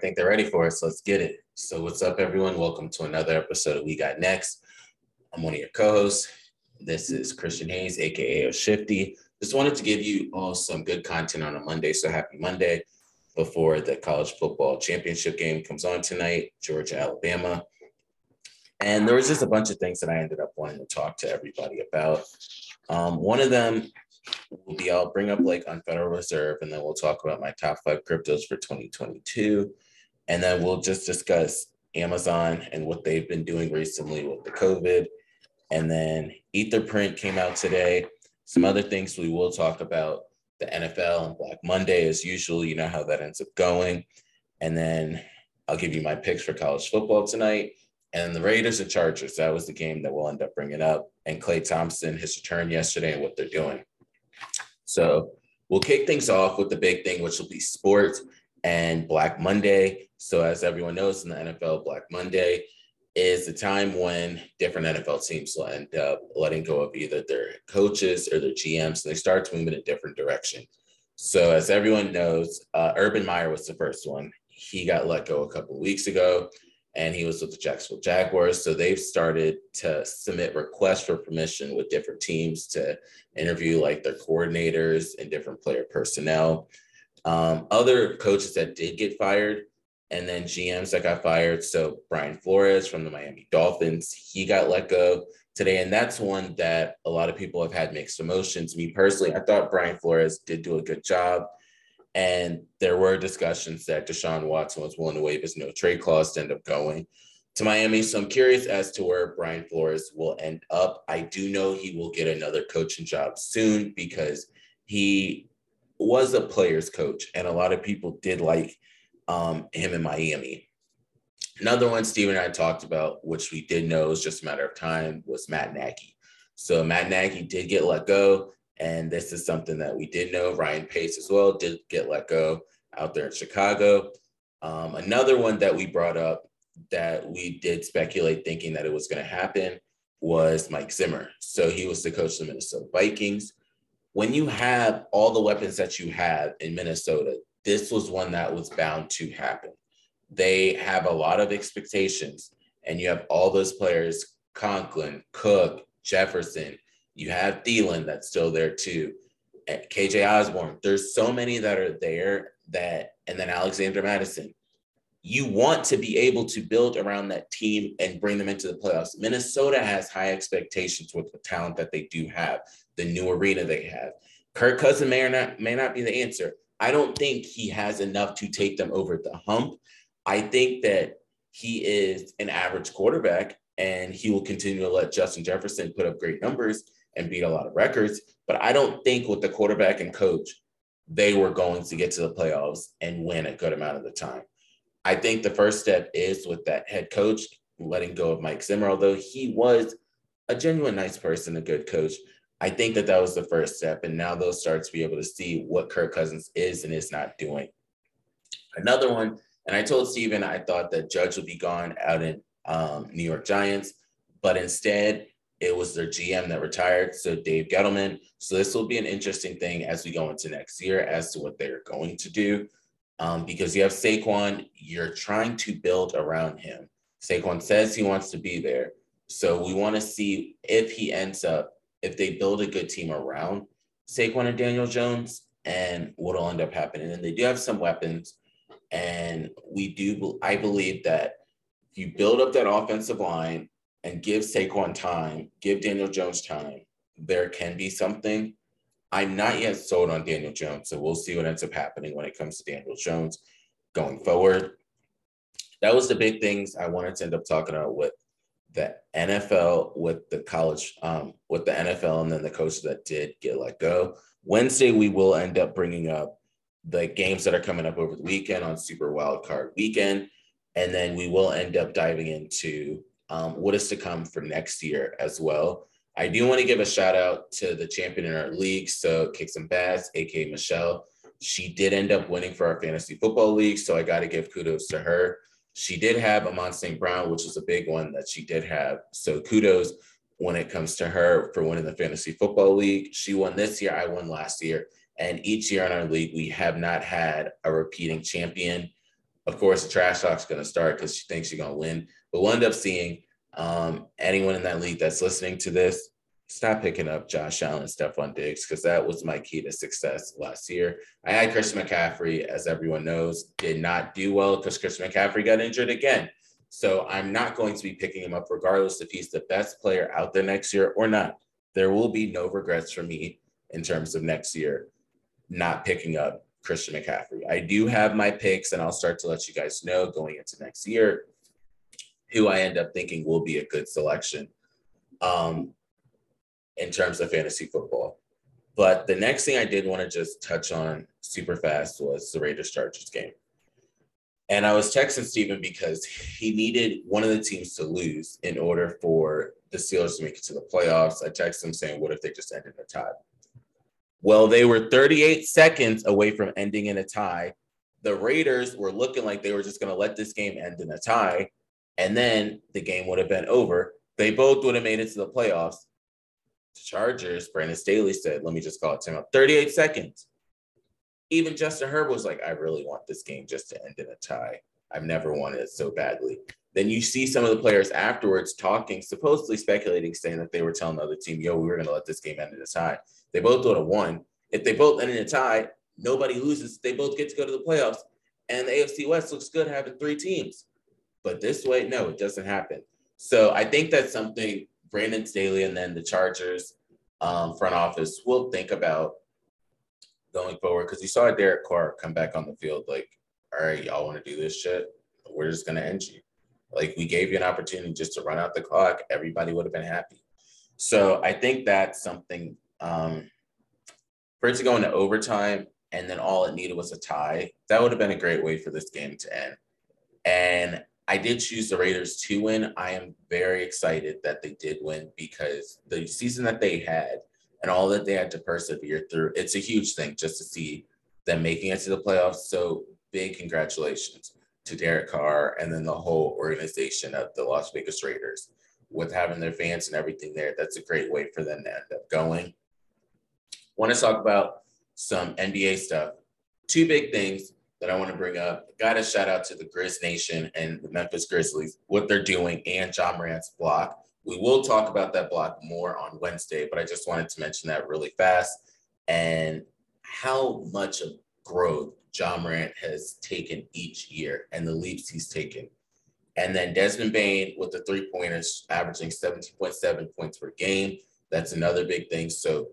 think they're ready for it. So let's get it. So, what's up, everyone? Welcome to another episode of We Got Next. I'm one of your co hosts. This is Christian Hayes, aka Shifty. Just wanted to give you all some good content on a Monday. So, happy Monday before the college football championship game comes on tonight, Georgia, Alabama. And there was just a bunch of things that I ended up wanting to talk to everybody about. Um, one of them will be I'll bring up like Unfederal Reserve, and then we'll talk about my top five cryptos for 2022. And then we'll just discuss Amazon and what they've been doing recently with the COVID. And then Etherprint came out today. Some other things we will talk about the NFL and Black Monday, as usual. You know how that ends up going. And then I'll give you my picks for college football tonight. And the Raiders and Chargers, that was the game that we'll end up bringing up. And Klay Thompson, his return yesterday and what they're doing. So we'll kick things off with the big thing, which will be sports and Black Monday. So, as everyone knows in the NFL, Black Monday is the time when different NFL teams will end up letting go of either their coaches or their GMs, and they start to move in a different direction. So, as everyone knows, uh, Urban Meyer was the first one. He got let go a couple weeks ago and he was with the Jacksonville Jaguars. So they've started to submit requests for permission with different teams to interview like their coordinators and different player personnel. Um, other coaches that did get fired, and then GMs that got fired. So Brian Flores from the Miami Dolphins, he got let go today. And that's one that a lot of people have had mixed emotions. Me personally, I thought Brian Flores did do a good job. And there were discussions that Deshaun Watson was willing to waive his no trade clause to end up going to Miami. So I'm curious as to where Brian Flores will end up. I do know he will get another coaching job soon because he was a player's coach, and a lot of people did like um, him in Miami. Another one Steven and I talked about, which we did know was just a matter of time, was Matt Nagy. So Matt Nagy did get let go. And this is something that we did know. Ryan Pace as well did get let go out there in Chicago. Um, another one that we brought up that we did speculate thinking that it was going to happen was Mike Zimmer. So he was the coach of the Minnesota Vikings. When you have all the weapons that you have in Minnesota, this was one that was bound to happen. They have a lot of expectations, and you have all those players Conklin, Cook, Jefferson, you have Thielen that's still there too. Eh, KJ Osborn. There's so many that are there that, and then Alexander Mattison. You want to be able to build around that team and bring them into the playoffs. Minnesota has high expectations with the talent that they do have, the new arena they have. Kirk Cousin may or not may not be the answer. I don't think he has enough to take them over the hump. I think that he is an average quarterback and he will continue to let Justin Jefferson put up great numbers and beat a lot of records. But I don't think with the quarterback and coach, they were going to get to the playoffs and win a good amount of the time. I think the first step is with that head coach letting go of Mike Zimmer, although he was a genuine nice person, a good coach. I think that that was the first step. And now they'll start to be able to see what Kirk Cousins is and is not doing. Another one, and I told Steven I thought that Judge would be gone out in um, New York Giants, but instead it was their GM that retired, so Dave Gettleman. So this will be an interesting thing as we go into next year as to what they're going to do. Um, because you have Saquon, you're trying to build around him. Saquon says he wants to be there. So we want to see if he ends up, if they build a good team around Saquon and Daniel Jones and what'll end up happening. And they do have some weapons. And we do, I believe that if you build up that offensive line and give Saquon time, give Daniel Jones time, there can be something. I'm not yet sold on Daniel Jones, so we'll see what ends up happening when it comes to Daniel Jones going forward. That was the big things I wanted to end up talking about with the NFL, with the college, um, with the NFL, and then the coaches that did get let go. Wednesday, we will end up bringing up the games that are coming up over the weekend on Super Wild Card Weekend, and then we will end up diving into um, what is to come for next year as well. I do want to give a shout out to the champion in our league, so Kicks and Bass, aka Michelle. She did end up winning for our fantasy football league, so I got to give kudos to her. She did have Amon St. Brown, which is a big one that she did have. So kudos when it comes to her for winning the fantasy football league. She won this year, I won last year. And each year in our league, we have not had a repeating champion Of course, trash talk's going to start because she thinks she's going to win. But we'll end up seeing um, anyone in that league that's listening to this, stop picking up Josh Allen, Stefon Diggs, because that was my key to success last year. I had Christian McCaffrey, as everyone knows, did not do well because Christian McCaffrey got injured again. So I'm not going to be picking him up regardless if he's the best player out there next year or not. There will be no regrets for me in terms of next year not picking up Christian McCaffrey. I do have my picks, and I'll start to let you guys know going into next year who I end up thinking will be a good selection um, in terms of fantasy football. But the next thing I did want to just touch on super fast was the Raiders Chargers game. And I was texting Steven because he needed one of the teams to lose in order for the Steelers to make it to the playoffs. I texted him saying, What if they just ended a tie? Well, they were 38 seconds away from ending in a tie. The Raiders were looking like they were just going to let this game end in a tie, and then the game would have been over. They both would have made it to the playoffs. The Chargers, Brandon Staley said, Let me just call it time out 38 seconds even Justin Herbert was like, I really want this game just to end in a tie. I've never wanted it so badly. Then you see some of the players afterwards talking, supposedly speculating, saying that they were telling the other team, yo, we were going to let this game end in a tie. They both go to one. If they both end in a tie, nobody loses. They both get to go to the playoffs. And the AFC West looks good having three teams. But this way, no, it doesn't happen. So I think that's something Brandon Staley and then the Chargers um, front office will think about going forward because you saw Derek Carr come back on the field like, all right, y'all want to do this shit? We're just gonna end you. Like we gave you an opportunity just to run out the clock, everybody would have been happy. So I think that's something um, for it to go into overtime and then all it needed was a tie. That would have been a great way for this game to end. And I did choose the Raiders to win. I am very excited that they did win because the season that they had and all that they had to persevere through. It's a huge thing just to see them making it to the playoffs. So big congratulations to Derek Carr and then the whole organization of the Las Vegas Raiders with having their fans and everything there. That's a great way for them to end up going. Want to talk about some NBA stuff. Two big things that I want to bring up. Got a shout out to the Grizz Nation and the Memphis Grizzlies, what they're doing, and Ja Morant's block. We will talk about that block more on Wednesday, but I just wanted to mention that really fast and how much of growth Ja Morant has taken each year and the leaps he's taken. And then Desmond Bane with the three pointers, averaging 17.7 points per game. That's another big thing. So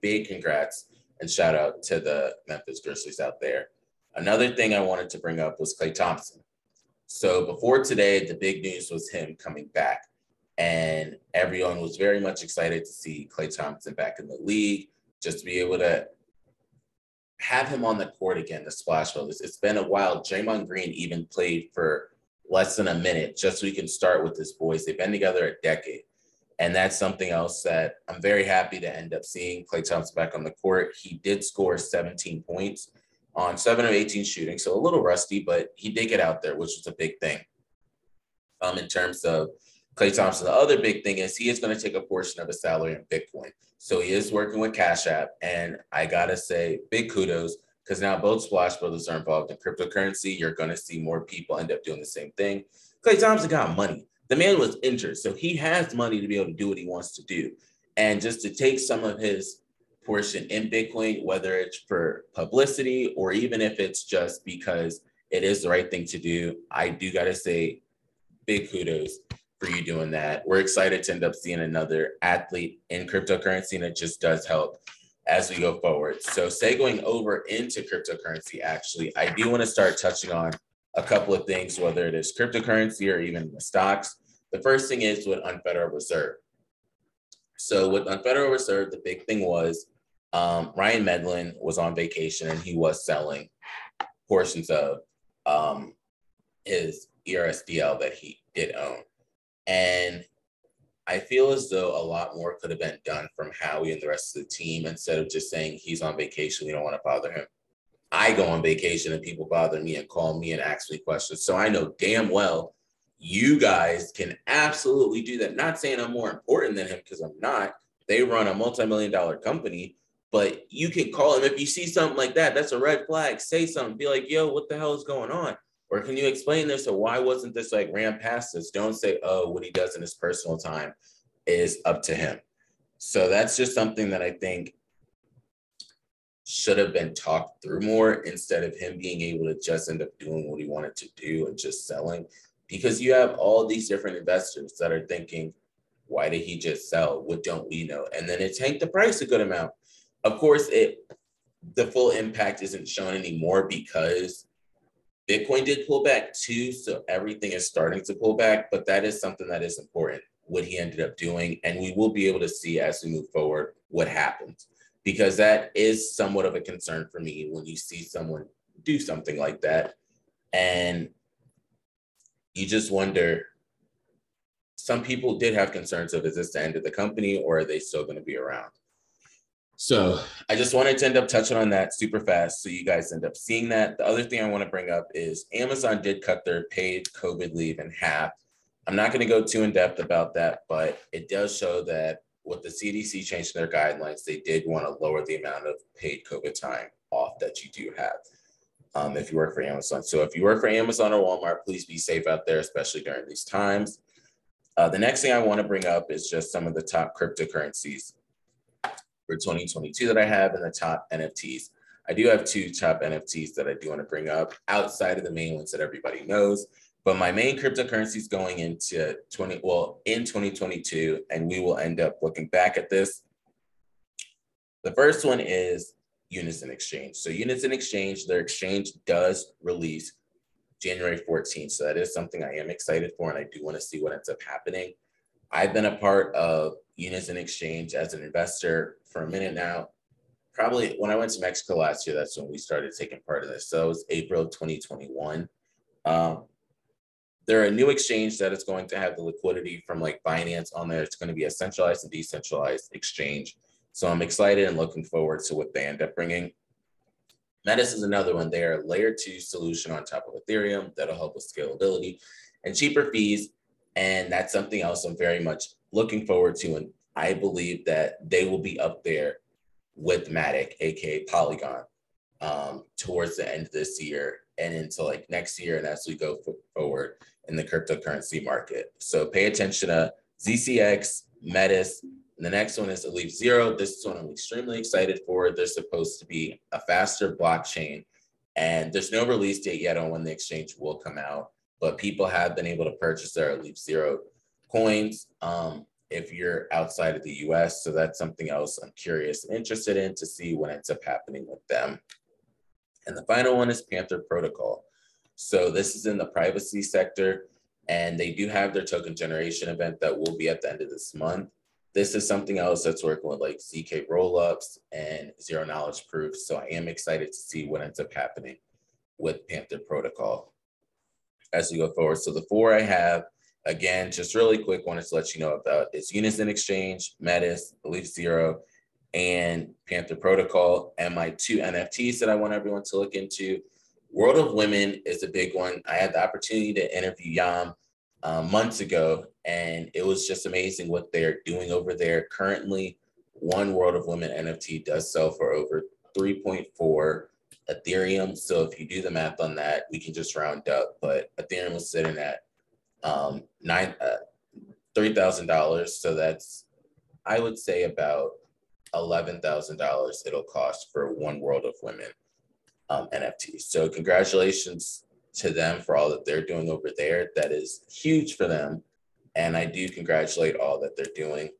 big congrats and shout out to the Memphis Grizzlies out there. Another thing I wanted to bring up was Klay Thompson. So before today, the big news was him coming back and everyone was very much excited to see Klay Thompson back in the league, just to be able to have him on the court again, the Splash Brothers. It's been a while. Draymond Green even played for less than a minute, just so we can start with his boys. They've been together a decade. And that's something else that I'm very happy to end up seeing Klay Thompson back on the court. He did score 17 points on 7 of 18 shooting, so a little rusty, but he did get out there, which was a big thing. Um, in terms of Klay Thompson, the other big thing is he is going to take a portion of his salary in Bitcoin. So he is working with Cash App. And I got to say, big kudos because now both Splash Brothers are involved in cryptocurrency. You're going to see more people end up doing the same thing. Klay Thompson got money. The man was injured. So he has money to be able to do what he wants to do. And just to take some of his portion in Bitcoin, whether it's for publicity or even if it's just because it is the right thing to do, I do got to say, big kudos for you doing that. We're excited to end up seeing another athlete in cryptocurrency, and it just does help as we go forward. So, segueing over into cryptocurrency, actually, I do want to start touching on a couple of things, whether it is cryptocurrency or even the stocks. The first thing is with Unfederal Reserve. So, with Unfederal Reserve, the big thing was um, Ryan Medlin was on vacation and he was selling portions of um, his ERSDL that he did own. And I feel as though a lot more could have been done from Howie and the rest of the team instead of just saying he's on vacation. We don't want to bother him. I go on vacation and people bother me and call me and ask me questions. So I know damn well you guys can absolutely do that. Not saying I'm more important than him because I'm not. They run a multi-million dollar company, but you can call him if you see something like that. That's a red flag. Say something. Be like, yo, what the hell is going on? Or can you explain this? Or why wasn't this like ran past us? Don't say, oh, what he does in his personal time is up to him. So that's just something that I think should have been talked through more instead of him being able to just end up doing what he wanted to do and just selling. Because you have all these different investors that are thinking, why did he just sell? What don't we know? And then it tanked the price a good amount. Of course, it the full impact isn't shown anymore because Bitcoin did pull back too. So everything is starting to pull back, but that is something that is important, what he ended up doing. And we will be able to see as we move forward what happens because that is somewhat of a concern for me when you see someone do something like that and you just wonder some people did have concerns of is this the end of the company or are they still going to be around so i just wanted to end up touching on that super fast so you guys end up seeing that the other thing i want to bring up is amazon did cut their paid covid leave in half i'm not going to go too in depth about that but it does show that with the CDC changing their guidelines, they did want to lower the amount of paid COVID time off that you do have um, if you work for Amazon. So if you work for Amazon or Walmart, please be safe out there, especially during these times. Uh, the next thing I want to bring up is just some of the top cryptocurrencies for 2022 that I have and the top NFTs. I do have two top NFTs that I do want to bring up outside of the main ones that everybody knows. But my main cryptocurrency is going into 20, well, in 2022, and we will end up looking back at this. The first one is Unizen Exchange. So Unizen Exchange, their exchange does release January 14th. So that is something I am excited for, and I do want to see what ends up happening. I've been a part of Unizen Exchange as an investor for a minute now. Probably when I went to Mexico last year, that's when we started taking part of this. So it was April 2021. Um, they're a new exchange that is going to have the liquidity from like Binance on there. It's going to be a centralized and decentralized exchange. So I'm excited and looking forward to what they end up bringing. Metis is another one. They are a layer two solution on top of Ethereum that'll help with scalability and cheaper fees. And that's something else I'm very much looking forward to. And I believe that they will be up there with Matic, aka Polygon, um, towards the end of this year and into like next year and as we go forward in the cryptocurrency market. So pay attention to ZCX, Metis. The next one is Leaf Zero. This is one I'm extremely excited for. They're supposed to be a faster blockchain. And there's no release date yet on when the exchange will come out, but people have been able to purchase their Leaf Zero coins um, if you're outside of the US. So that's something else I'm curious and interested in to see what ends up happening with them. And the final one is Panther Protocol. So this is in the privacy sector, and they do have their token generation event that will be at the end of this month. This is something else that's working with like ZK rollups and zero knowledge proofs. So I am excited to see what ends up happening with Panther Protocol as we go forward. So the four I have, again, just really quick, wanted to let you know about it's Unizen Exchange, Metis, Leaf Zero, and Panther Protocol. And my two NFTs that I want everyone to look into World of Women is a big one. I had the opportunity to interview Yam uh, months ago, and it was just amazing what they're doing over there. Currently, one World of Women NFT does sell for over 3.4 Ethereum. So if you do the math on that, we can just round up. But Ethereum was sitting at um, nine uh, three thousand dollars. So that's I would say about eleven thousand dollars it'll cost for one World of Women um, NFTs. So congratulations to them for all that they're doing over there. That is huge for them. And I do congratulate all that they're doing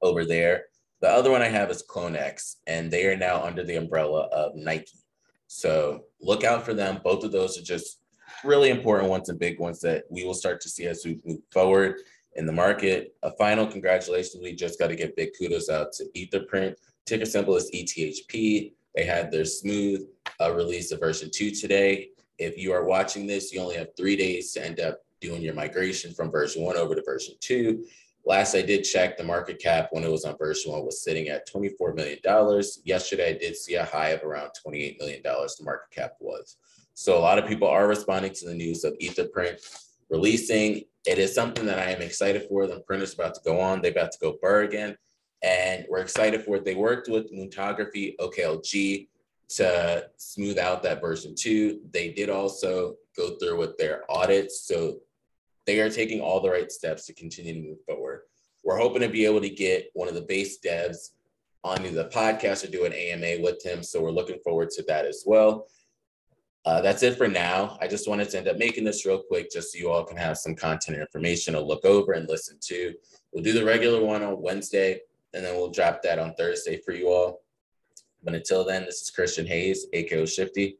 over there. The other one I have is CloneX, and they are now under the umbrella of Nike. So look out for them. Both of those are just really important ones and big ones that we will start to see as we move forward in the market. A final congratulations. We just got to give big kudos out to Etherprint. Ticker symbol is ETHP. They had their smooth uh, release of version two today. If you are watching this, you only have three days to end up doing your migration from version one over to version two. Last I did check, the market cap when it was on version one was sitting at $24 million. Yesterday, I did see a high of around $28 million, the market cap was. So a lot of people are responding to the news of Etherprint releasing. It is something that I am excited for. The print is about to go on. They're about to go burr again and we're excited for it. They worked with Moontography, OKLG, to smooth out that version two. They did also go through with their audits. So they are taking all the right steps to continue to move forward. We're hoping to be able to get one of the base devs onto the podcast or do an AMA with him. So we're looking forward to that as well. Uh, that's it for now. I just wanted to end up making this real quick just so you all can have some content and information to look over and listen to. We'll do the regular one on Wednesday, and then we'll drop that on Thursday for you all. But until then, this is Christian Hayes, AKO Shifty.